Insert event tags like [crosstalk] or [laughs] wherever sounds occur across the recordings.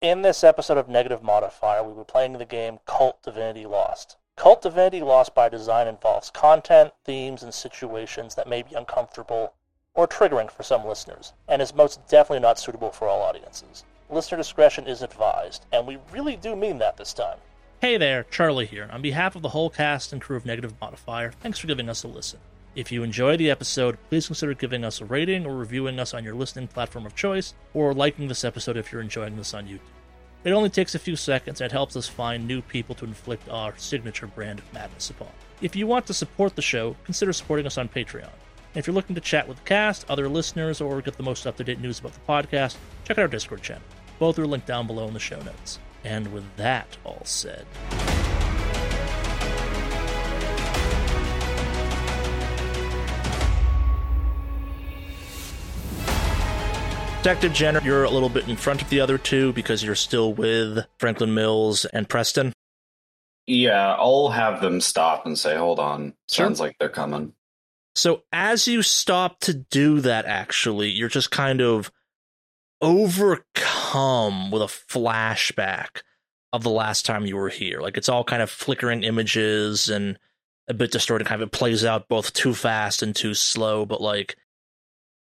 In this episode of Negative Modifier, we were playing the game Kult Divinity Lost. Kult Divinity Lost by design involves content, themes, and situations that may be uncomfortable or triggering for some listeners, and is most definitely not suitable for all audiences. Listener discretion is advised, and we really do mean that this time. Hey there, Charlie here. On behalf of the whole cast and crew of Negative Modifier, thanks for giving us a listen. If you enjoy the episode, please consider giving us a rating or reviewing us on your listening platform of choice, or liking this episode if you're enjoying this on YouTube. It only takes a few seconds and helps us find new people to inflict our signature brand of madness upon. If you want to support the show, consider supporting us on Patreon. And if you're looking to chat with the cast, other listeners, or get the most up to date news about the podcast, check out our Discord channel. Both are linked down below in the show notes. And with that all said, Detective Jenner, you're a little bit in front of the other two because you're still with Franklin Mills and Preston. Yeah, I'll have them stop and say, hold on. Sure. Sounds like they're coming. So as you stop to do that, actually, you're just kind of overcome with a flashback of the last time you were here. Like it's all kind of flickering images and a bit distorted. Kind of it plays out both too fast and too slow, but like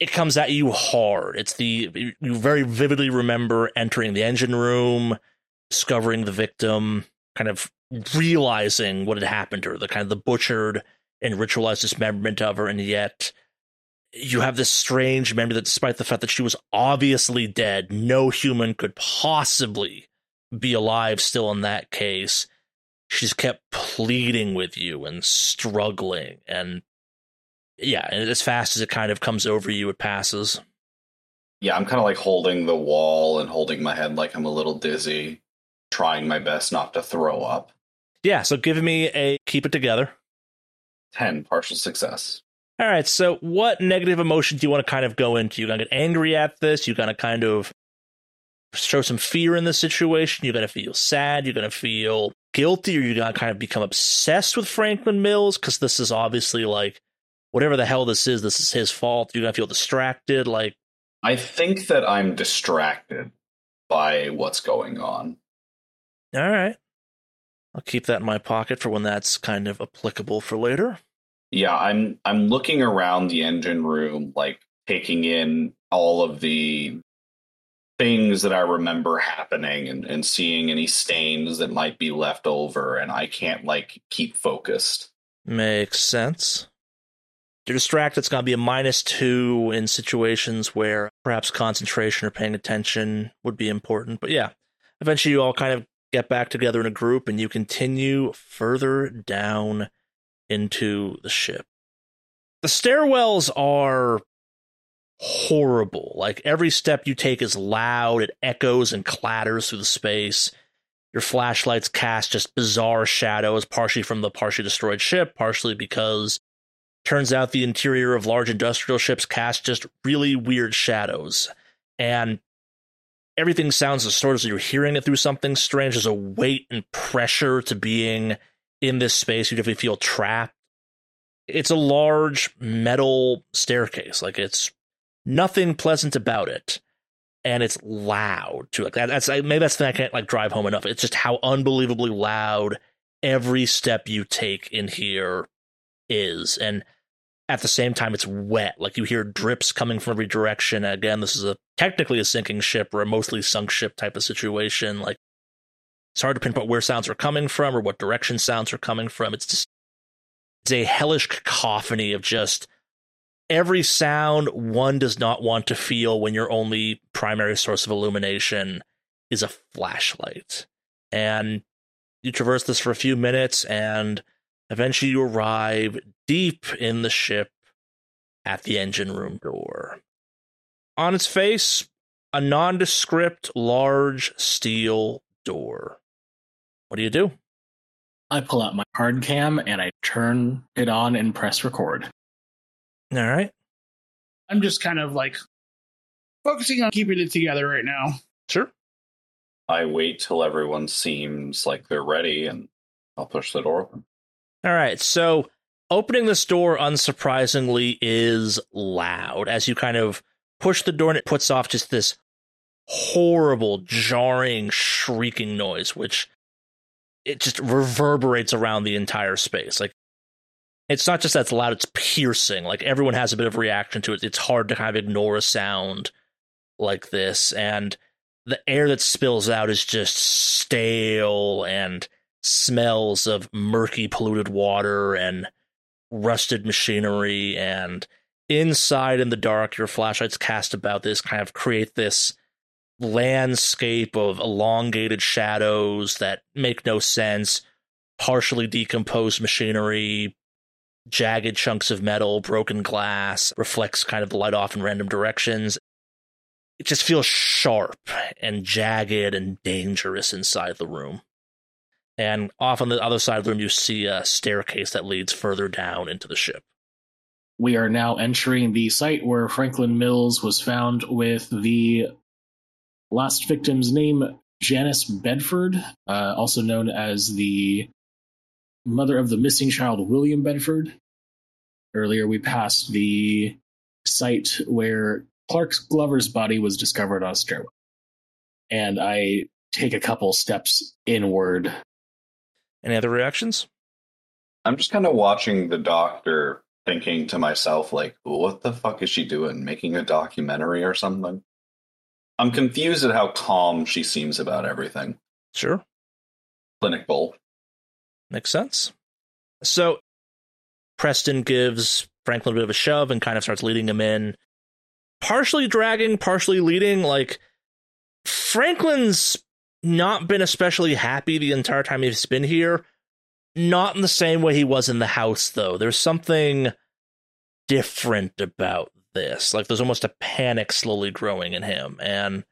it comes at you hard. It's the you very vividly remember entering the engine room, discovering the victim, kind of realizing what had happened to her, the kind of the butchered and ritualized dismemberment of her, and yet you have this strange memory that despite the fact that she was obviously dead, no human could possibly be alive still in that case. She's kept pleading with you and struggling and yeah, and as fast as it kind of comes over you, it passes. Yeah, I'm kind of like holding the wall and holding my head like I'm a little dizzy, trying my best not to throw up. Yeah, so give me a keep it together. 10, partial success. All right, so what negative emotion do you want to kind of go into? You're gonna get angry at this. You're gonna kind of show some fear in the situation. You're gonna feel sad. You're gonna feel guilty, or you're gonna kind of become obsessed with Franklin Mills because this is obviously like whatever the hell this is. This is his fault. You're gonna feel distracted. Like I think that I'm distracted by what's going on. All right. I'll keep that in my pocket for when that's kind of applicable for later. Yeah, I'm I'm looking around the engine room like taking in all of the things that I remember happening and, and seeing any stains that might be left over and I can't like keep focused. Makes sense. You're distracted, it's going to be a minus two in situations where perhaps concentration or paying attention would be important. But yeah, eventually you all kind of get back together in a group and you continue further down into the ship. The stairwells are horrible. Like every step you take is loud, it echoes and clatters through the space. Your flashlights cast just bizarre shadows, partially from the partially destroyed ship, partially because turns out the interior of large industrial ships cast just really weird shadows. And everything sounds distorted, so you're hearing it through something strange. There's a weight and pressure to being in this space. You definitely feel trapped. It's a large metal staircase. Like it's nothing pleasant about it. And it's loud too. Like that, that's maybe that's the thing I can't like drive home enough. It's just how unbelievably loud every step you take in here is. And at the same time, it's wet. Like you hear drips coming from every direction. Again, this is a technically a sinking ship or a mostly sunk ship type of situation. Like it's hard to pinpoint where sounds are coming from or what direction sounds are coming from. It's just it's a hellish cacophony of just every sound one does not want to feel when your only primary source of illumination is a flashlight. And you traverse this for a few minutes and eventually you arrive deep in the ship at the engine room door. On its face, a nondescript large steel door. What do you do? I pull out my hard cam and I turn it on and press record. All right. I'm just kind of like focusing on keeping it together right now. Sure. I wait till everyone seems like they're ready and I'll push the door open. All right. So opening this door, unsurprisingly, is loud as you kind of push the door and it puts off just this horrible, jarring, shrieking noise, which it just reverberates around the entire space. Like it's not just that it's loud, it's piercing. Like everyone has a bit of reaction to it. It's hard to kind of ignore a sound like this. And the air that spills out is just stale and smells of murky, polluted water and rusted machinery. And inside in the dark, your flashlights cast about this kind of create this landscape of elongated shadows that make no sense, partially decomposed machinery, jagged chunks of metal, broken glass, reflects kind of the light off in random directions. It just feels sharp and jagged and dangerous inside the room. And off on the other side of the room, you see a staircase that leads further down into the ship. We are now entering the site where Franklin Mills was found with the last victim's name, Janice Bedford, uh, also known as the mother of the missing child, William Bedford. Earlier, we passed the site where Clark Glover's body was discovered on a stairwell. And I take a couple steps inward. Any other reactions? I'm just kind of watching the doctor thinking to myself, like, what the fuck is she doing? Making a documentary or something? I'm confused at how calm she seems about everything. Sure. Clinical. Makes sense. So Preston gives Franklin a bit of a shove and kind of starts leading him in. Partially dragging, partially leading. Like, Franklin's not been especially happy the entire time he's been here. Not in the same way he was in the house, though. There's something different about this. Like, there's almost a panic slowly growing in him. And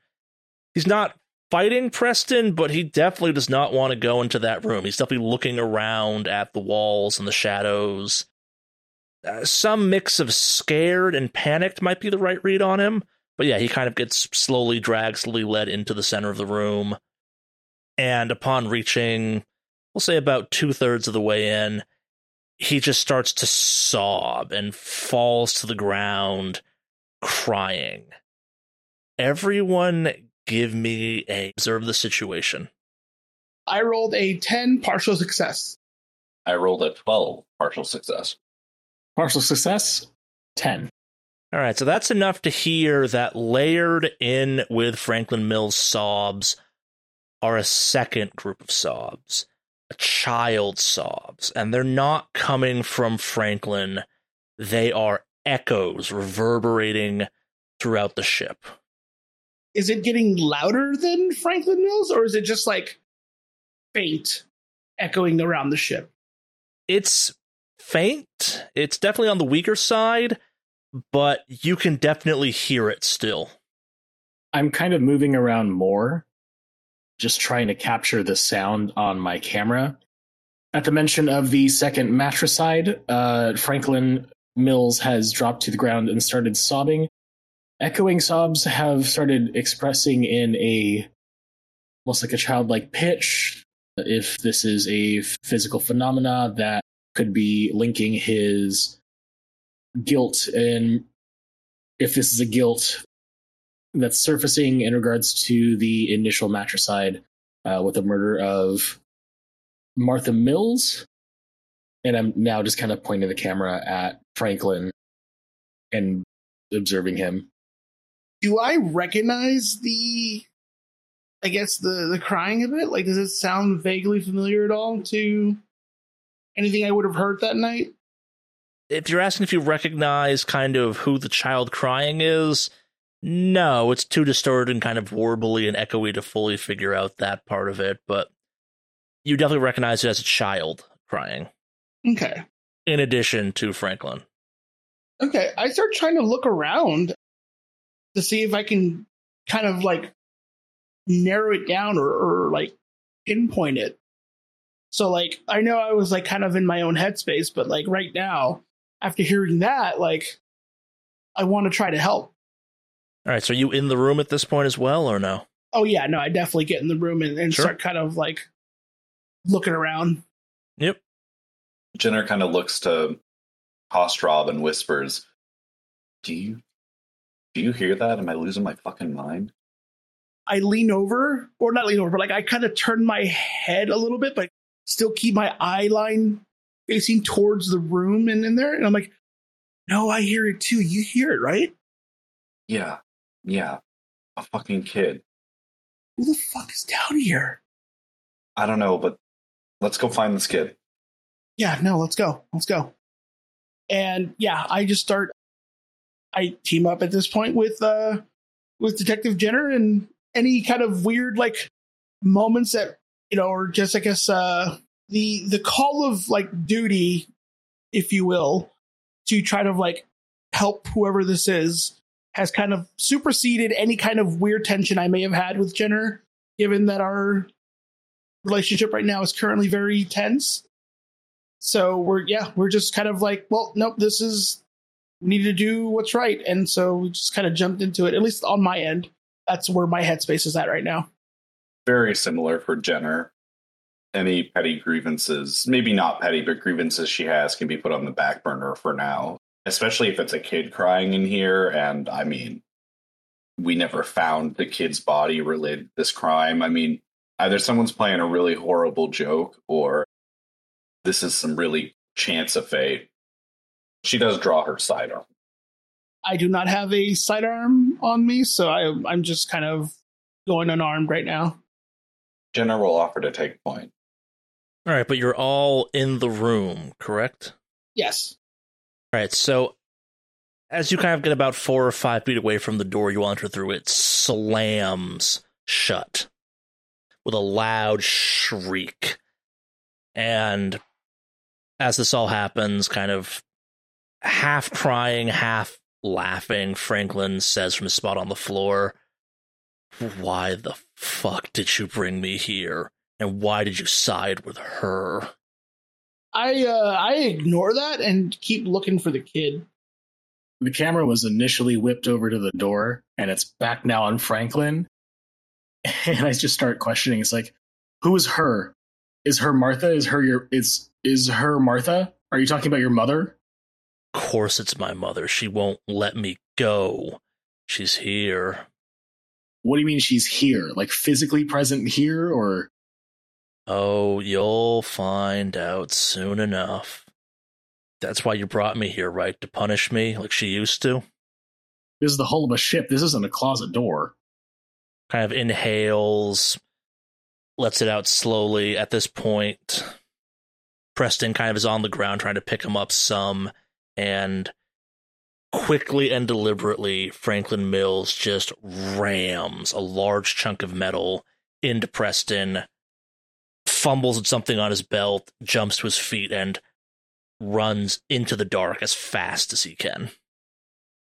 he's not fighting Preston, but he definitely does not want to go into that room. He's definitely looking around at the walls and the shadows. Uh, some mix of scared and panicked might be the right read on him. But yeah, he kind of gets slowly dragged, slowly led into the center of the room. And upon reaching, we'll say about two thirds of the way in, he just starts to sob and falls to the ground crying. Everyone give me a observe the situation. I rolled a 10 partial success. I rolled a 12 partial success. Partial success, 10. All right, so that's enough to hear that layered in with Franklin Mills sobs are a second group of sobs, a child sobs, and they're not coming from Franklin. They are echoes reverberating throughout the ship. Is it getting louder than Franklin Mills, or is it just like faint, echoing around the ship? It's faint. It's definitely on the weaker side, but you can definitely hear it still. I'm kind of moving around more, just trying to capture the sound on my camera. At the mention of the second matricide, uh, Franklin Mills has dropped to the ground and started sobbing. Echoing sobs have started expressing in a almost like a childlike pitch. If this is a physical phenomena that could be linking his guilt and if this is a guilt that's surfacing in regards to the initial matricide uh, with the murder of Martha Mills. And I'm now just kind of pointing the camera at Franklin and observing him. Do I recognize the, I guess, the, the crying of it? Like, does it sound vaguely familiar at all to anything I would have heard that night? If you're asking if you recognize kind of who the child crying is, no, it's too distorted and kind of warbly and echoey to fully figure out that part of it, but you definitely recognize it as a child crying. Okay. In addition to Franklin. Okay. I start trying to look around to see if I can kind of like narrow it down or, or like pinpoint it. So like I know I was like kind of in my own headspace, but like right now, after hearing that, like I want to try to help. All right, so are you in the room at this point as well, or no? Oh yeah, no, I definitely get in the room and, and Sure. start kind of like looking around. Yep. Jenner kind of looks to Hostraub and whispers, "Do you, do you hear that? Am I losing my fucking mind?" I lean over, or not lean over, but like I kind of turn my head a little bit, but still keep my eye line facing towards the room and in there. And I'm like, no, I hear it too. You hear it, right? Yeah. Yeah. A fucking kid. Who the fuck is down here? I don't know, but let's go find this kid. Yeah, no, let's go. Let's go. And yeah, I just start I team up at this point with uh with Detective Jenner and any kind of weird like moments that you know, or just I guess uh the the call of like duty, if you will, to try to like help whoever this is has kind of superseded any kind of weird tension I may have had with Jenner, given that our relationship right now is currently very tense. So we're yeah, we're just kind of like, well, nope, this is we need to do what's right. And so we just kind of jumped into it, at least on my end. That's where my headspace is at right now. Very similar for Jenner. Any petty grievances, maybe not petty, but grievances she has can be put on the back burner for now, especially if it's a kid crying in here. And I mean, we never found the kid's body related to this crime. I mean, either someone's playing a really horrible joke or this is some really chance of fate. She does draw her sidearm. I do not have a sidearm on me, so I, I'm just kind of going unarmed right now. Jenner will offer to take point. All right, but you're all in the room, correct? Yes. All right, so as you kind of get about four or five feet away from the door you enter through, it slams shut with a loud shriek. And as this all happens, kind of half crying, half laughing, Franklin says from his spot on the floor, Why the fuck did you bring me here? And why did you side with her? I uh, I ignore that and keep looking for the kid. The camera was initially whipped over to the door, and it's back now on Franklin. [laughs] And I just start questioning. It's like, who is her? Is her Martha? Is her your? Is is her Martha? Are you talking about your mother? Of course, it's my mother. She won't let me go. She's here. What do you mean she's here? Like physically present here, or Oh, you'll find out soon enough. That's why you brought me here, right? To punish me like she used to? this is the hull of a ship? This isn't a closet door. Kind of inhales, lets it out slowly. At this point, Preston kind of is on the ground trying to pick him up some, and quickly and deliberately, Franklin Mills just rams a large chunk of metal into Preston, fumbles at something on his belt, jumps to his feet, and runs into the dark as fast as he can.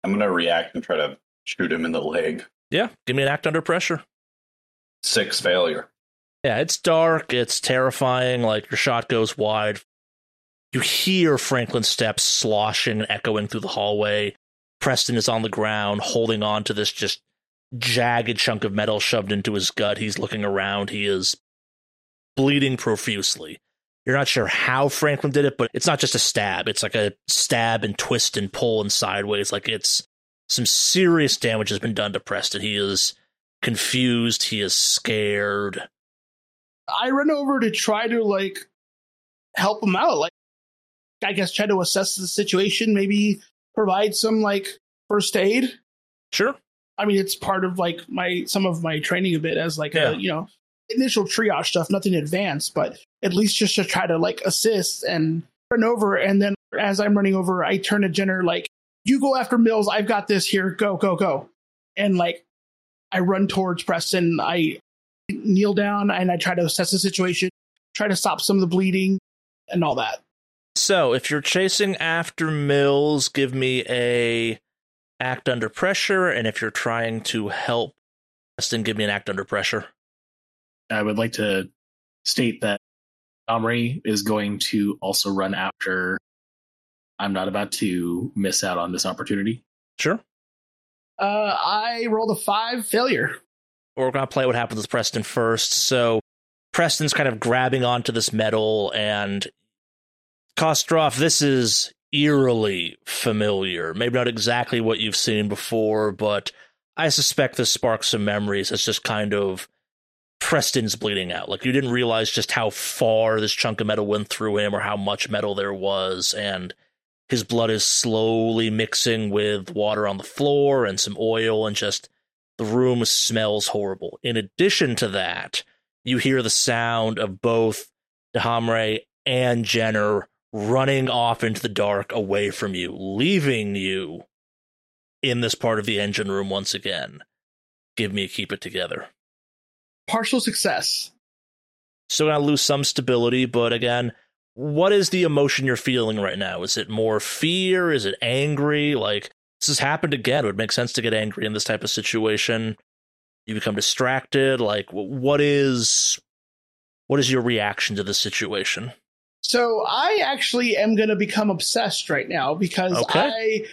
I'm going to react and try to shoot him in the leg. Yeah, give me an act under pressure. Six failure. Yeah, it's dark, it's terrifying, like your shot goes wide. You hear Franklin's steps sloshing and echoing through the hallway. Preston is on the ground, holding on to this just jagged chunk of metal shoved into his gut. He's looking around. He is bleeding profusely. You're not sure how Franklin did it, but it's not just a stab. It's like a stab and twist and pull and sideways. Like it's some serious damage has been done to Preston. He is confused. He is scared. I run over to try to like help him out. Like, I guess try to assess the situation, maybe provide some like first aid. Sure. I mean, it's part of like my some of my training a bit as like Yeah. a you know initial triage stuff, nothing advanced, but at least just to try to like assist and run over. And then as I'm running over, I turn to Jenner like, "You go after Mills. I've got this here. Go, go, go!" And like, I run towards Preston. I kneel down and I try to assess the situation, try to stop some of the bleeding, and all that. So if you're chasing after Mills, give me a act under pressure, and if you're trying to help Preston, give me an act under pressure. I would like to state that Omri is going to also run after. I'm not about to miss out on this opportunity. Sure. Uh, I rolled a five failure. We're gonna play what happens with Preston first. So Preston's kind of grabbing onto this metal, and Kostroff, this is eerily familiar. Maybe not exactly what you've seen before, but I suspect this sparks some memories. It's just kind of Preston's bleeding out. Like you didn't realize just how far this chunk of metal went through him or how much metal there was, and his blood is slowly mixing with water on the floor and some oil, and just the room smells horrible. In addition to that, you hear the sound of both Dahamre and Jenner running off into the dark away from you, leaving you in this part of the engine room once again. Give me a keep it together. Partial success. Still gonna lose some stability, but again, what is the emotion you're feeling right now? Is it more fear? Is it angry? Like this has happened again. It would make sense to get angry in this type of situation. You become distracted. Like what is what is your reaction to the situation? So I actually am going to become obsessed right now because Okay.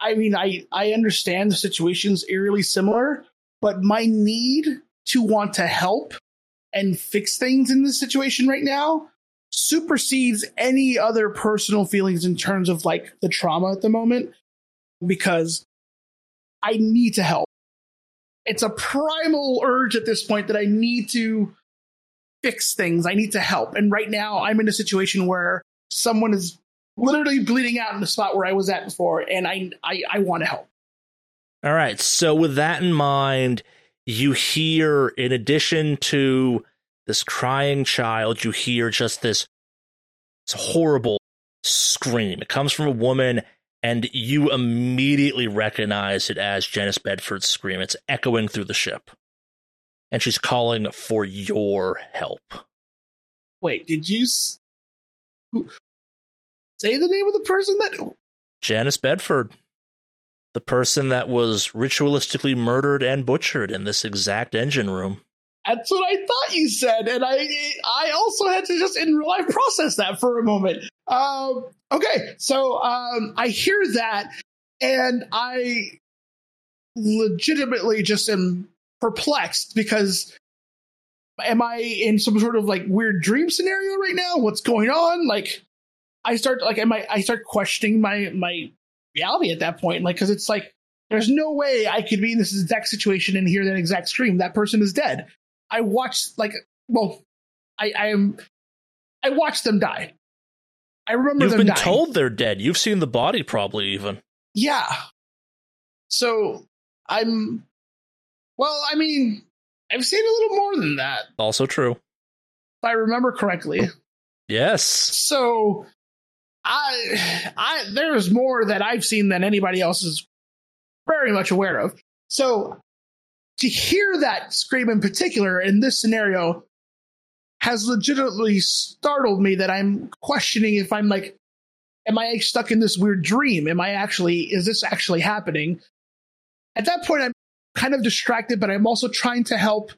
I, I mean, I I understand the situation's eerily similar, but my need to want to help and fix things in this situation right now supersedes any other personal feelings in terms of like the trauma at the moment because I need to help. It's a primal urge at this point that I need to fix things. I need to help. And right now I'm in a situation where someone is literally bleeding out in the spot where I was at before and I I, I want to help. All right. So with that in mind, you hear in addition to this crying child, you hear just this, this horrible scream. It comes from a woman and you immediately recognize it as Janice Bedford's scream. It's echoing through the ship. And she's calling for your help. Wait, did you s- say the name of the person that Janice Bedford, the person that was ritualistically murdered and butchered in this exact engine room. That's what I thought you said, and I I also had to just in real life process that for a moment. Um, okay, so um, I hear that, and I legitimately just am perplexed because am I in some sort of like weird dream scenario right now? What's going on? Like, I start like am I I start questioning my my reality at that point, like because it's like there's no way I could be in this exact situation and hear that exact scream. That person is dead. I watched like well, I I am I watched them die. I remember You've them been dying. told they're dead. You've seen the body, probably even. Yeah. So I'm well, I mean, I've seen a little more than that, Also true. if I remember correctly. Yes. So I [sighs] I there's more that I've seen than anybody else is very much aware of. So to hear that scream in particular in this scenario has legitimately startled me that I'm questioning if I'm like am I stuck in this weird dream? Am I actually is this actually happening? At that point I'm kind of distracted, but I'm also trying to help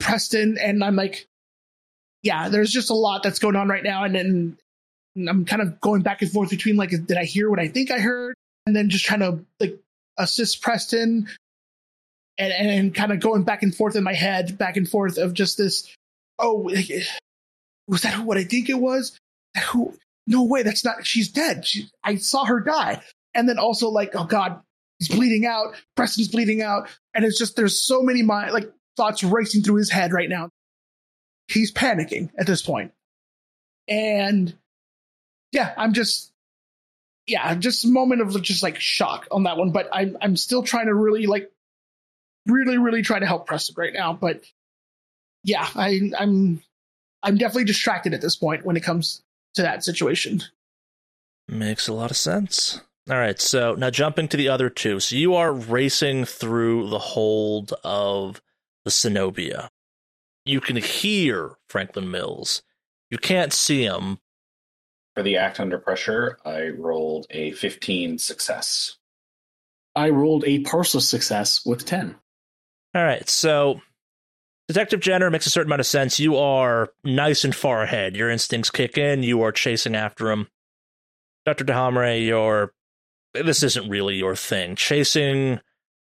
Preston and I'm like yeah, there's just a lot that's going on right now and then I'm kind of going back and forth between like, did I hear what I think I heard? And then just trying to like assist Preston and, and, and kind of going back and forth in my head, back and forth of just this, oh, was that what I think it was? Who? No way, that's not, she's dead. She, I saw her die. And then also like, oh God, he's bleeding out. Preston's bleeding out. And it's just, there's so many my like thoughts racing through his head right now. He's panicking at this point. And yeah, I'm just yeah, just a moment of just like shock on that one. But I'm I'm still trying to really like really, really try to help Preston right now. But yeah, I I'm I'm definitely distracted at this point when it comes to that situation. Makes a lot of sense. All right, so now jumping to the other two. So you are racing through the hold of the Cenobia. You can hear Franklin Mills. You can't see him. For the act under pressure, I rolled a 15 success. I rolled a partial success with 10. All right, so Detective Jenner makes a certain amount of sense. You are nice and far ahead. Your instincts kick in. You are chasing after him. Dr. DeHamre, you're. This isn't really your thing. Chasing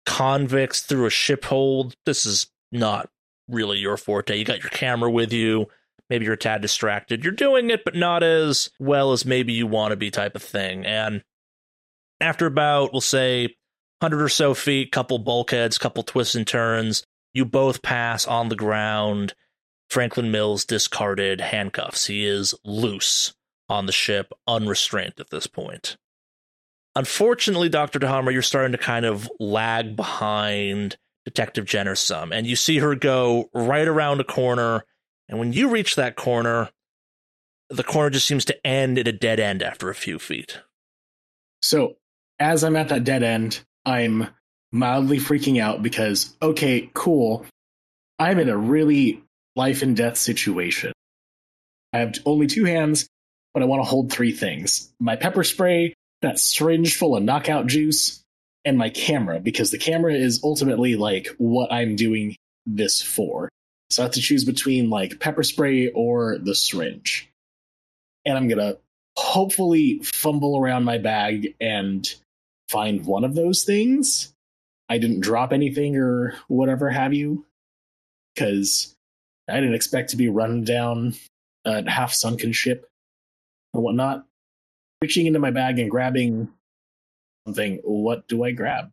convicts through a ship hold, this is not really your forte. You got your camera with you. Maybe you're a tad distracted. You're doing it, but not as well as maybe you want to be, type of thing. And after about, we'll say, hundred or so feet, couple bulkheads, couple twists and turns. You both pass on the ground. Franklin Mills discarded handcuffs. He is loose on the ship, unrestrained at this point. Unfortunately, Dr. DeHammer, you're starting to kind of lag behind Detective Jenner some, and you see her go right around a corner. And when you reach that corner, the corner just seems to end at a dead end after a few feet. So, as I'm at that dead end, I'm mildly freaking out because, okay, cool. I'm in a really life and death situation. I have only two hands, but I want to hold three things my pepper spray, that syringe full of knockout juice, and my camera, because the camera is ultimately like what I'm doing this for. So I have to choose between like pepper spray or the syringe. And I'm going to hopefully fumble around my bag and find one of those things. I didn't drop anything or whatever have you, because I didn't expect to be run down a half sunken ship and whatnot. Reaching into my bag and grabbing something, what do I grab?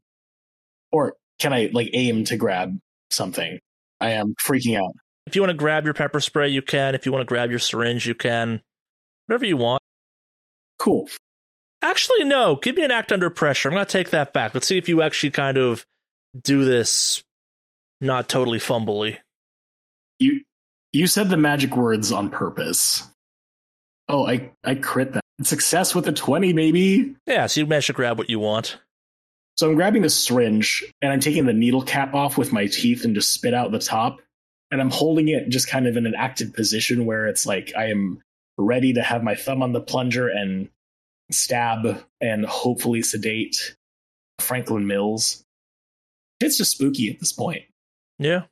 Or can I like aim to grab something? I am freaking out. If you want to grab your pepper spray, you can. If you want to grab your syringe, you can. Whatever you want. Cool. Actually, no. Give me an act under pressure. I'm going to take that back. Let's see if you actually kind of do this not totally fumbly. You you said the magic words on purpose. Oh, I I crit that. Success with a 20, maybe. Yeah, so you managed to grab what you want. So I'm grabbing the syringe and I'm taking the needle cap off with my teeth and just spit out the top. And I'm holding it just kind of in an active position where it's like I am ready to have my thumb on the plunger and stab and hopefully sedate Franklin Mills. It's just spooky at this point. Yeah.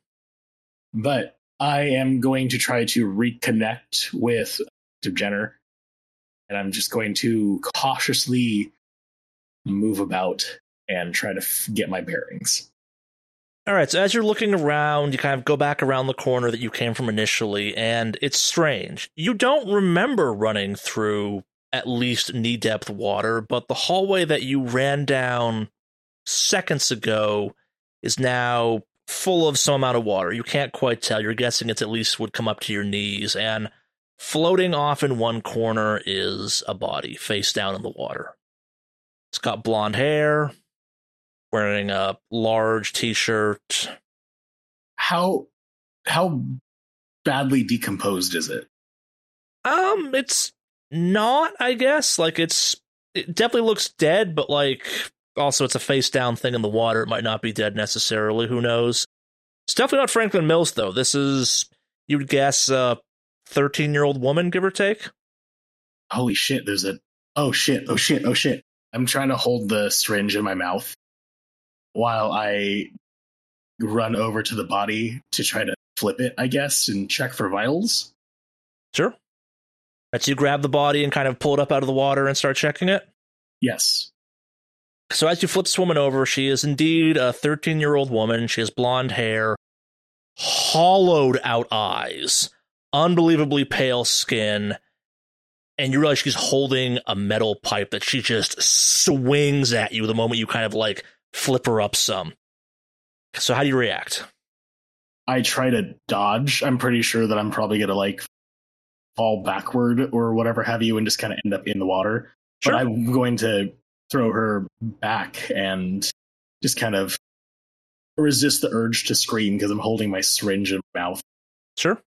But I am going to try to reconnect with Jenner and I'm just going to cautiously move about and try to f- get my bearings. All right, so as you're looking around, you kind of go back around the corner that you came from initially, and it's strange. You don't remember running through at least knee depth water, but the hallway that you ran down seconds ago is now full of some amount of water. You can't quite tell. You're guessing it's at least would come up to your knees, and Floating off in one corner is a body face down in the water. It's got blonde hair, wearing a large t-shirt. How how badly decomposed is it? Um, it's not, I guess. Like it's it definitely looks dead, but like also it's a face down thing in the water. It might not be dead necessarily. Who knows? It's definitely not Franklin Mills though. This is you'd guess a 13 year old woman, give or take. Holy shit, there's a. Oh shit, oh shit, oh shit. I'm trying to hold the syringe in my mouth while I run over to the body to try to flip it, I guess, and check for vitals. Sure. So you grab the body and kind of pull it up out of the water and start checking it? Yes. So as you flip this woman over, she is indeed a 13 year old woman. She has blonde hair, hollowed out eyes, unbelievably pale skin, and you realize she's holding a metal pipe that she just swings at you the moment you kind of like flip her up some. So how do you react? I try to dodge. I'm pretty sure that I'm probably gonna like fall backward or whatever have you and just kind of end up in the water. Sure. But I'm going to throw her back and just kind of resist the urge to scream because I'm holding my syringe in my mouth. Sure.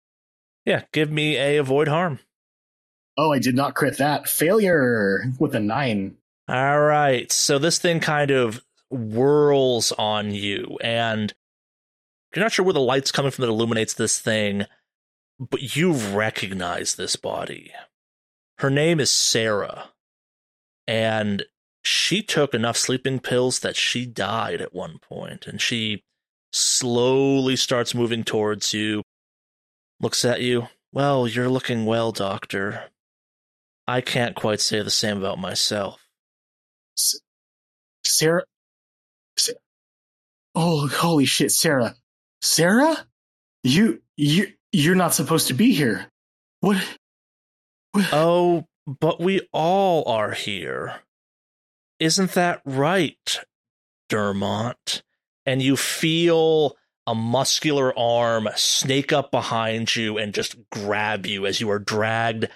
Yeah, give me a avoid harm. Oh, I did not crit that. Failure with a nine. All right. So this thing kind of whirls on you, and you're not sure where the light's coming from that illuminates this thing, but you recognize this body. Her name is Sarah, and she took enough sleeping pills that she died at one point, and she slowly starts moving towards you, looks at you. Well, you're looking well, Doctor. I can't quite say the same about myself. Sarah? Oh, holy shit, Sarah. Sarah? You, you, you're not supposed to be here. What? what? Oh, but we all are here. Isn't that right, Dermont, and you feel a muscular arm snake up behind you and just grab you as you are dragged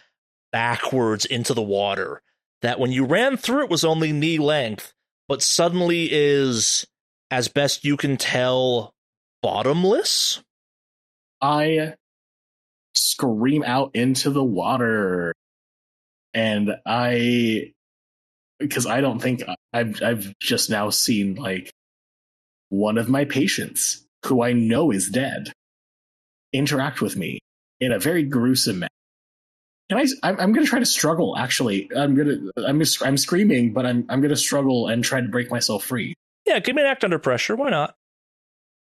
backwards into the water. That when you ran through it was only knee length, but suddenly is, as best you can tell, bottomless. I scream out into the water and I because I don't think I've I've just now seen like one of my patients who I know is dead interact with me in a very gruesome manner. Can I? I'm, I'm going to try to struggle. Actually, I'm going to. I'm. I'm screaming, but I'm. I'm going to struggle and try to break myself free. Yeah, give me an act under pressure. Why not?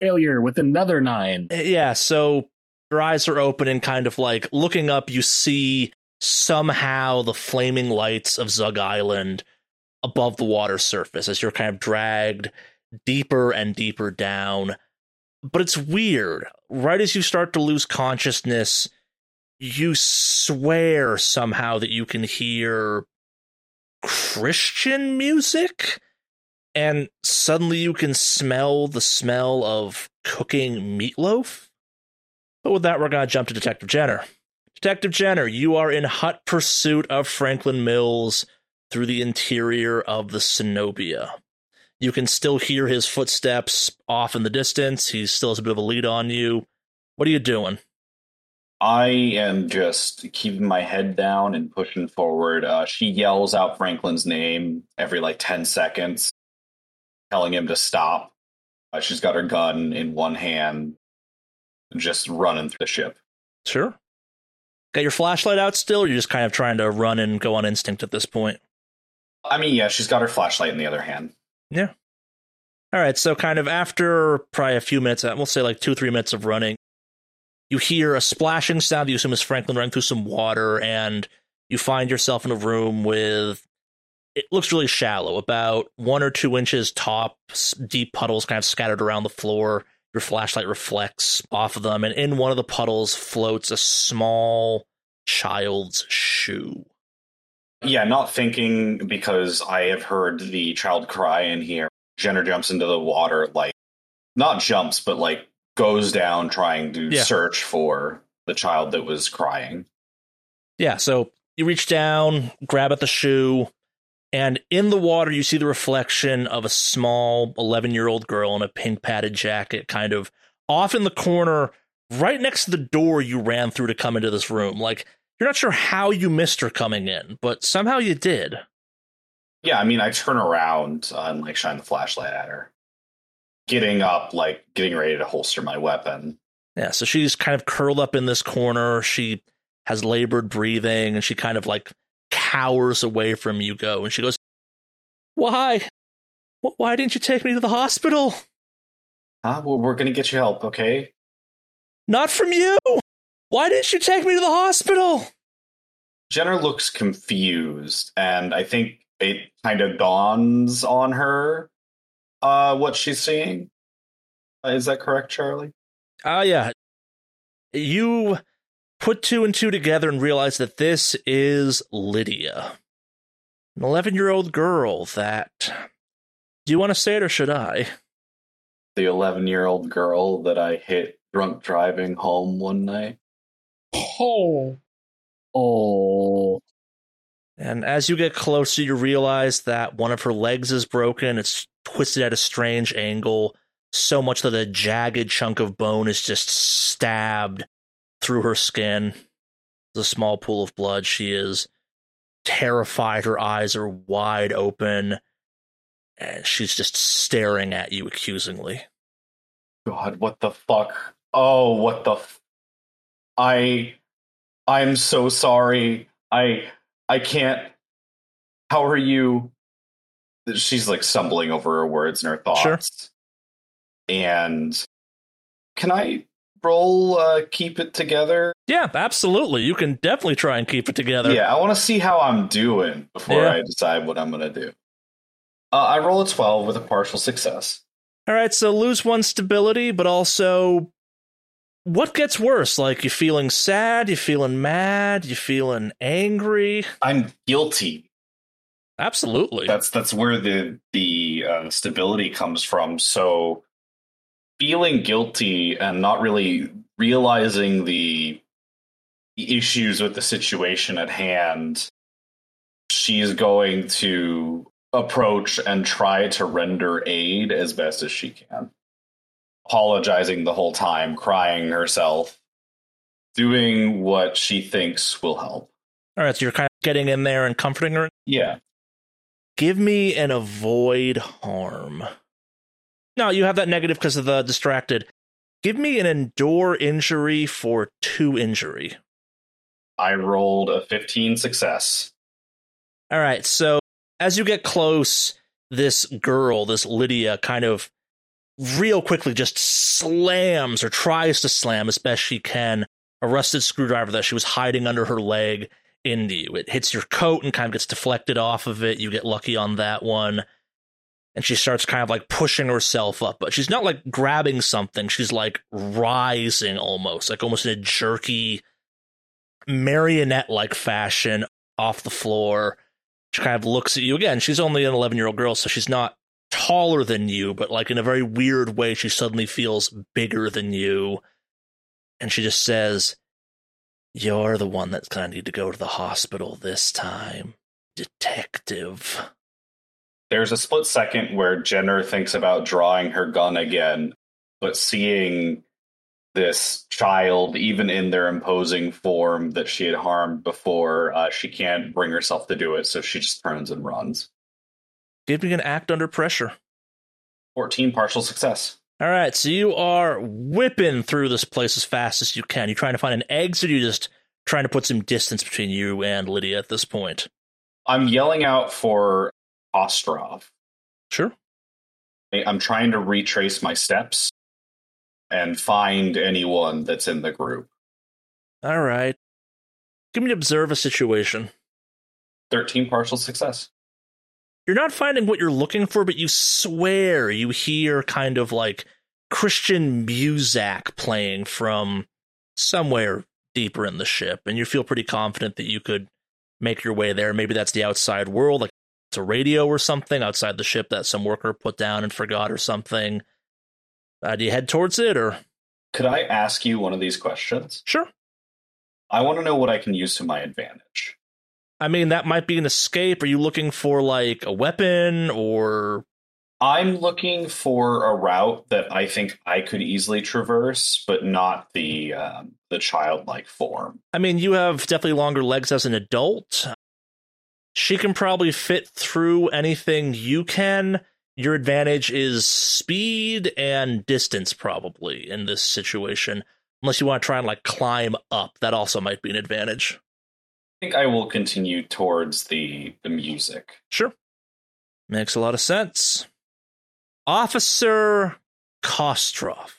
Failure with another nine. Uh, Yeah, so your eyes are open and kind of like looking up, you see somehow the flaming lights of Zug Island above the water surface as you're kind of dragged deeper and deeper down. But it's weird. Right as you start to lose consciousness, you swear somehow that you can hear Christian music and suddenly you can smell the smell of cooking meatloaf. But with that, we're going to jump to Detective Jenner. Detective Jenner, you are in hot pursuit of Franklin Mills through the interior of the Cenobia. You can still hear his footsteps off in the distance. He still has a bit of a lead on you. What are you doing? I am just keeping my head down and pushing forward. Uh, she yells out Franklin's name every like 10 seconds, telling him to stop. Uh, she's got her gun in one hand, just running through the ship. Sure. Got your flashlight out still, or you're just kind of trying to run and go on instinct at this point? I mean, yeah, she's got her flashlight in the other hand. Yeah. All right, so kind of after probably a few minutes, uh, we'll say like two, three minutes of running, you hear a splashing sound you assume is Franklin running through some water, and you find yourself in a room with it looks really shallow, about one or two inches top, deep puddles kind of scattered around the floor. Your flashlight reflects off of them, and in one of the puddles floats a small child's shoe. Yeah, not thinking because I have heard the child cry in here. Jenner jumps into the water, like, not jumps, but like goes down trying to Yeah. search for the child that was crying. Yeah, so you reach down, grab at the shoe, and in the water you see the reflection of a small 11 year old girl in a pink padded jacket, kind of off in the corner, right next to the door you ran through to come into this room. Like, you're not sure how you missed her coming in, but somehow you did. Yeah, I mean, I turn around uh, and like shine the flashlight at her, getting up, like getting ready to holster my weapon. Yeah, so she's kind of curled up in this corner. She has labored breathing and she kind of like cowers away from you go and she goes, Why? Why didn't you take me to the hospital? Huh? Well, we're gonna get you help, okay? Not from you! Why didn't you take me to the hospital? Jenner looks confused, and I think it kind of dawns on her uh, what she's seeing. Uh, is that correct, Charlie? Ah, yeah. You put two and two together and realize that this is Lydia, an 11 year old girl that. Do you want to say it or should I? The 11 year old girl that I hit drunk driving home one night. Oh, Oh, And as you get closer, you realize that one of her legs is broken. It's twisted at a strange angle, so much that a jagged chunk of bone is just stabbed through her skin. A small pool of blood. She is terrified. Her eyes are wide open. And she's just staring at you accusingly. God, what the fuck? Oh, what the f- I I'm so sorry. I I can't How are you? She's like stumbling over her words and her thoughts. Sure. And can I roll uh keep it together? Yeah, absolutely. You can definitely try and keep it together. Yeah, I want to see how I'm doing before Yeah. I decide what I'm going to do. Uh, I roll a 12 with a partial success. All right, so lose one stability, but also what gets worse? Like you're feeling sad, you're feeling mad, you're feeling angry? I'm guilty. Absolutely. That's that's where the the uh, stability comes from. So feeling guilty and not really realizing the, issues with the situation at hand, she's going to approach and try to render aid as best as she can. Apologizing the whole time, crying herself, doing what she thinks will help. All right, so you're kind of getting in there and comforting her. Yeah. Give me an avoid harm. No, you have that negative because of the distracted. Give me an endure injury for two injury. I rolled a 15 success. All right, so as you get close, this girl, this Lydia, kind of real quickly just slams or tries to slam as best she can a rusted screwdriver that she was hiding under her leg into you. It hits your coat and kind of gets deflected off of it. You get lucky on that one. And she starts kind of like pushing herself up, but she's not like grabbing something. She's like rising almost, like almost in a jerky marionette like fashion off the floor. She kind of looks at you again. She's only an 11 year old girl, so she's not taller than you, but like in a very weird way, she suddenly feels bigger than you. And she just says, You're the one that's going to need to go to the hospital this time, detective. There's a split second where Jenner thinks about drawing her gun again, but seeing this child, even in their imposing form that she had harmed before, uh, she can't bring herself to do it, so she just turns and runs. Me an act under pressure. 14 partial success. All right, so you are whipping through this place as fast as you can. You're trying to find an exit, or you just trying to put some distance between you and Lydia at this point? I'm yelling out for Kostrov. Sure. I'm trying to retrace my steps and find anyone that's in the group. All right. Give me observe a situation. 13 partial success. You're not finding what you're looking for, but you swear you hear kind of like Christian music playing from somewhere deeper in the ship, and you feel pretty confident that you could make your way there. Maybe that's the outside world, like it's a radio or something outside the ship that some worker put down and forgot or something. Uh, do you head towards it or? Could I ask you one of these questions? Sure. I want to know what I can use to my advantage. I mean, that might be an escape. Are you looking for like a weapon or? I'm looking for a route that I think I could easily traverse, but not the um, the childlike form. I mean, you have definitely longer legs as an adult. She can probably fit through anything you can. Your advantage is speed and distance, probably in this situation. Unless you want to try and like climb up, that also might be an advantage. I think I will continue towards the the music. Sure. Makes a lot of sense. Officer Kostrov.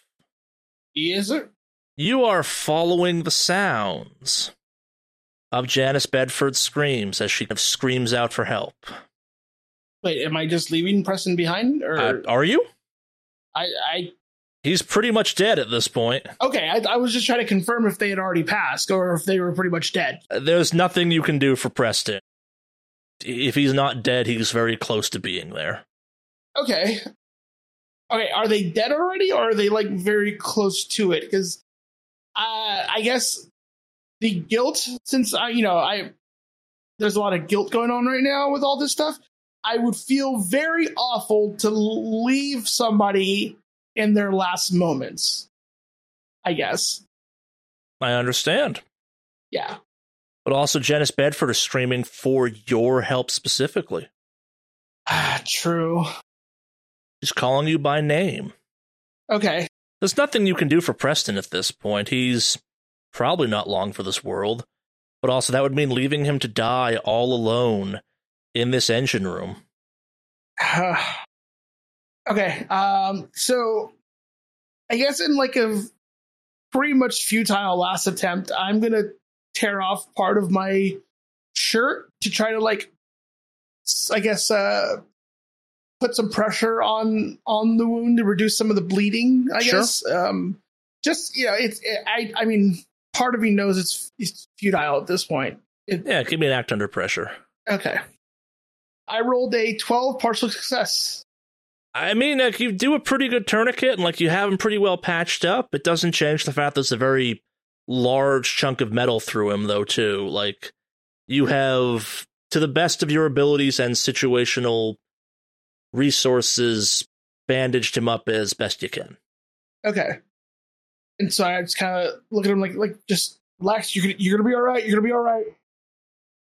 Yes, sir. You are following the sounds of Janice Bedford's screams as she kind of screams out for help. Wait, am I just leaving Preston behind, or Uh, are you? I, I? He's pretty much dead at this point. Okay, I, I was just trying to confirm if they had already passed or if they were pretty much dead. There's nothing you can do for Preston. If he's not dead, he's very close to being there. Okay. Okay, are they dead already, or are they like very close to it? Because uh, I guess the guilt, since I, you know, I there's a lot of guilt going on right now with all this stuff. I would feel very awful to leave somebody in their last moments. I guess. I understand. Yeah. But also, Janice Bedford is screaming for your help specifically. Ah, [sighs] true. She's calling you by name. Okay. There's nothing you can do for Preston at this point. He's probably not long for this world. But also, that would mean leaving him to die all alone in this engine room. [sighs] okay. Um. So, I guess in like a pretty much futile last attempt, I'm gonna tear off part of my shirt to try to like, I guess, uh, put some pressure on on the wound to reduce some of the bleeding. I Sure. guess. Um. Just you know, it's it, I. I mean, part of me knows it's it's futile at this point. It, Yeah, give me an act under pressure. Okay. I rolled a 12 partial success. I mean, like you do a pretty good tourniquet, and like you have him pretty well patched up. It doesn't change the fact that there's a very large chunk of metal through him, though. Too like you have, to the best of your abilities and situational resources, bandaged him up as best you can. Okay. And so I just kind of look at him like, like just relax. You're gonna, you're gonna be all right. You're gonna be all right.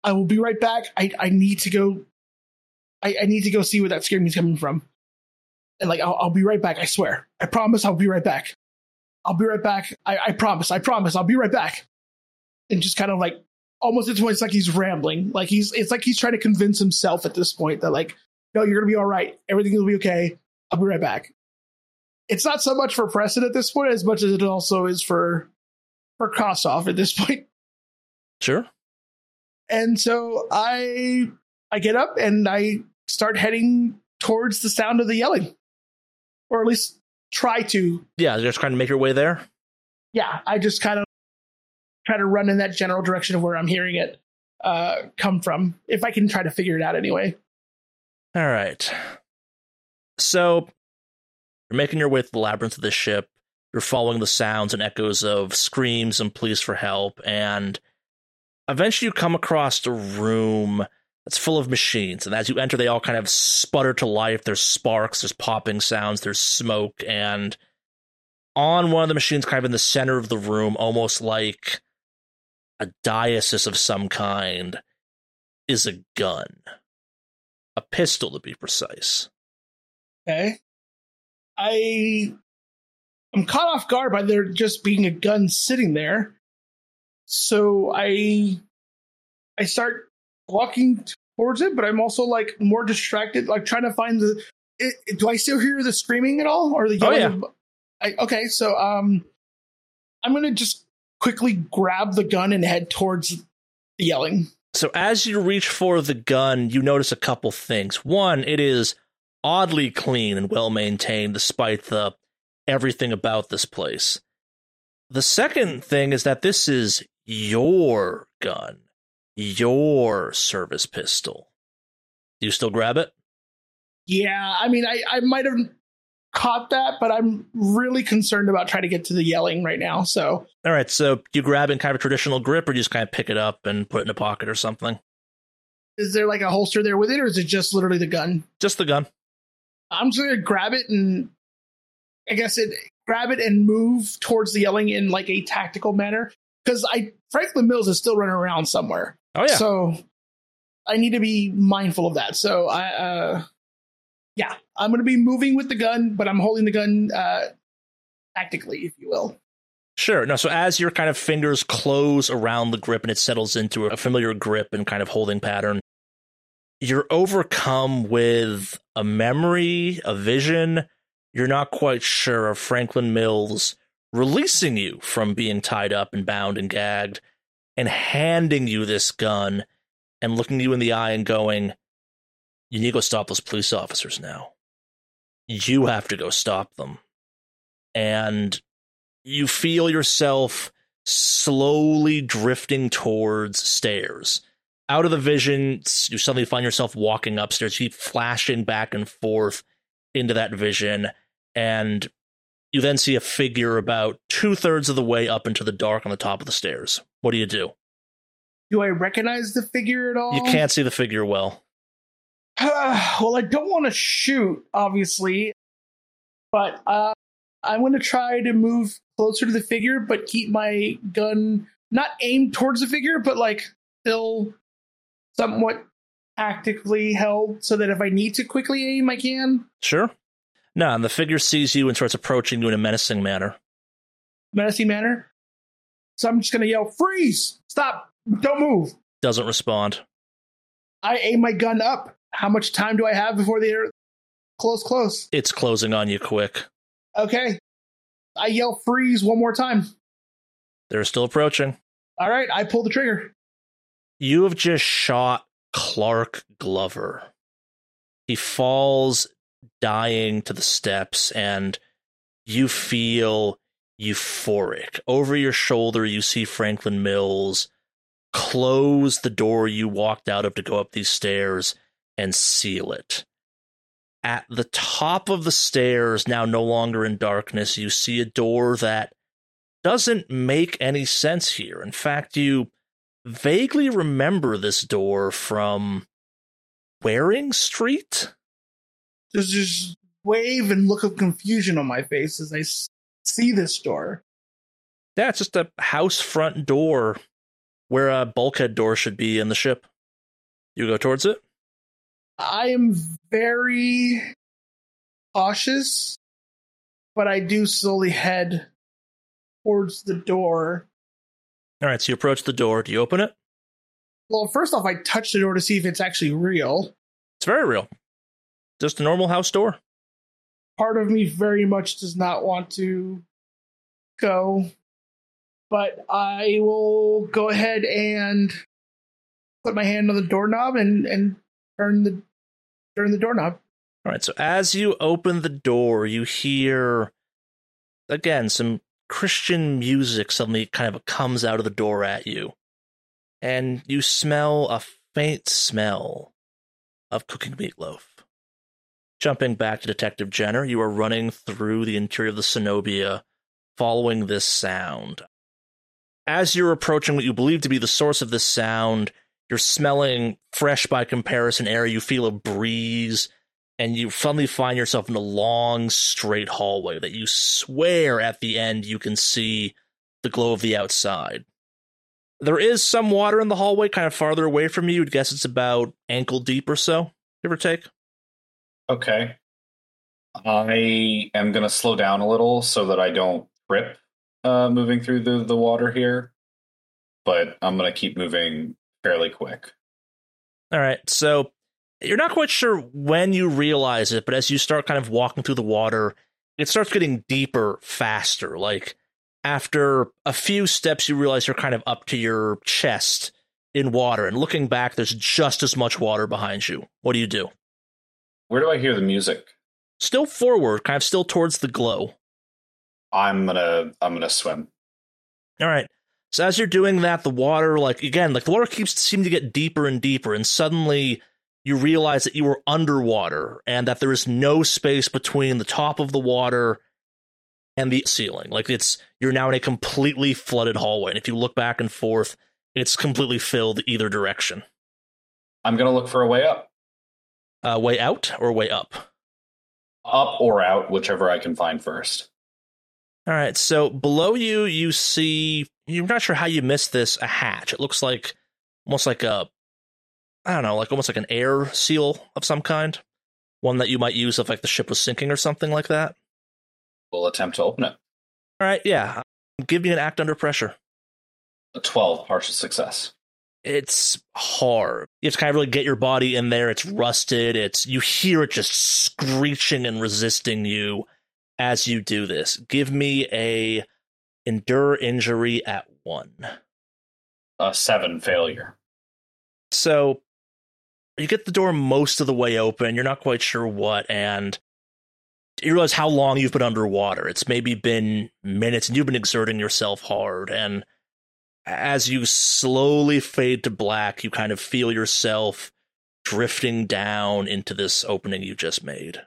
I will be right back. I, I need to go. I, I need to go see where that screaming's coming from. And like, I'll, I'll be right back. I swear. I promise I'll be right back. I'll be right back. I, I promise. I promise. I'll be right back. And just kind of like almost at point, it's like he's rambling. Like he's it's like he's trying to convince himself at this point that like, no, you're gonna be all right. Everything will be okay. I'll be right back. It's not so much for Preston at this point as much as it also is for for Kostrov at this [laughs] point. Sure. And so I I get up and I start heading towards the sound of the yelling. Or at least try to. Yeah, just trying to make your way there. Yeah, I just kind of try to run in that general direction of where I'm hearing it uh, come from, if I can try to figure it out anyway. All right. So you're making your way through the labyrinth of the ship. You're following the sounds and echoes of screams and pleas for help, and eventually you come across a room that's full of machines. And as you enter, they all kind of sputter to life. There's sparks, there's popping sounds, there's smoke, and on one of the machines, kind of in the center of the room, almost like a diocese of some kind, is a gun. A pistol, to be precise. Okay. I I'm caught off guard by there just being a gun sitting there. So I I start walking towards it, but I'm also like more distracted, like trying to find the. It, do I still hear the screaming at all, or the yelling? Oh, yelling? I, okay, so um, I'm gonna just quickly grab the gun and head towards the yelling. So as you reach for the gun, you notice a couple things. One, it is oddly clean and well maintained despite the everything about this place. The second thing is that this is your gun, your service pistol. Do you still grab it? Yeah, I mean, I I might have caught that, but I'm really concerned about trying to get to the yelling right now. So All right, so do you grab in kind of a traditional grip, or you just kind of pick it up and put it in a pocket or something? is there like a holster there with it, or is it just literally the gun? Just the gun. I'm just gonna grab it and I guess it grab it and move towards the yelling in like a tactical manner because I Franklin Mills is still running around somewhere. Oh yeah. So I need to be mindful of that. So I uh yeah, I'm gonna be moving with the gun, but I'm holding the gun uh tactically, if you will. Sure. No, so as your kind of fingers close around the grip and it settles into a familiar grip and kind of holding pattern, you're overcome with a memory, a vision. You're not quite sure of Franklin Mills releasing you from being tied up and bound and gagged and handing you this gun and looking you in the eye and going, You need to go stop those police officers now. You have to go stop them. And you feel yourself slowly drifting towards stairs. Out of the vision, you suddenly find yourself walking upstairs. You keep flashing back and forth into that vision, and you then see a figure about two thirds of the way up into the dark on the top of the stairs. What do you do? Do I recognize the figure at all? You can't see the figure well. [sighs] well, I don't want to shoot, obviously, but uh, I'm going to try to move closer to the figure, but keep my gun not aimed towards the figure, but like still somewhat tactically held so that if I need to quickly aim, I can. Sure. No, and the figure sees you and starts approaching you in a menacing manner. Menacing manner. So I'm just going to yell, freeze! Stop! Don't move! Doesn't respond. I aim my gun up. How much time do I have before they're close, close? It's closing on you quick. Okay. I yell freeze one more time. They're still approaching. All right, I pull the trigger. You have just shot Clark Glover. He falls dying to the steps, and you feel euphoric. Over your shoulder, you see Franklin Mills close the door you walked out of to go up these stairs and seal it. At the top of the stairs, now no longer in darkness, you see a door that doesn't make any sense here. In fact, you vaguely remember this door from Waring Street? There's this wave and look of confusion on my face as I see this door. Yeah, it's just a house front door where a bulkhead door should be in the ship. You go towards it? I am very cautious, but I do slowly head towards the door. All right, so you approach the door. Do you open it? Well, first off, I touch the door to see if it's actually real. It's very real. Just a normal house door. Part of me very much does not want to go, but I will go ahead and put my hand on the doorknob and, and turn the turn the doorknob. All right, so as you open the door, you hear again some Christian music suddenly kind of comes out of the door at you. And you smell a faint smell of cooking meatloaf. Jumping back to Detective Jenner, you are running through the interior of the Cenobia, following this sound. As you're approaching what you believe to be the source of this sound, you're smelling fresh by comparison air. You feel a breeze, and you suddenly find yourself in a long, straight hallway that you swear at the end you can see the glow of the outside. There is some water in the hallway, kind of farther away from you. I'd guess it's about ankle deep or so, give or take. Okay. I am going to slow down a little so that I don't trip uh, moving through the, the water here, but I'm going to keep moving fairly quick. All right. So you're not quite sure when you realize it, but as you start kind of walking through the water, it starts getting deeper faster. Like after a few steps, you realize you're kind of up to your chest in water. And looking back, there's just as much water behind you. What do you do? Where do I hear the music? Still forward, kind of still towards the glow. I'm gonna I'm gonna swim. All right. So as you're doing that, the water, like again, like the water keeps seeming to get deeper and deeper, and suddenly you realize that you were underwater and that there is no space between the top of the water and the ceiling. Like it's you're now in a completely flooded hallway. And if you look back and forth, it's completely filled either direction. I'm gonna look for a way up. Uh, way out or way up? Up or out, whichever I can find first. All right. So below you, you see. You're not sure how you missed this. A hatch. It looks like almost like a. I don't know, like almost like an air seal of some kind. One that you might use if like the ship was sinking or something like that. We'll attempt to open it. All right. Yeah. Give me an act under pressure. A 12, partial success. It's hard. You have to kind of really get your body in there. It's rusted. It's you hear it just screeching and resisting you as you do this. Give me a endure injury at one. A seven failure. So you get the door most of the way open. You're not quite sure what, and you realize how long you've been underwater. It's maybe been minutes, and you've been exerting yourself hard. And as you slowly fade to black, you kind of feel yourself drifting down into this opening you just made.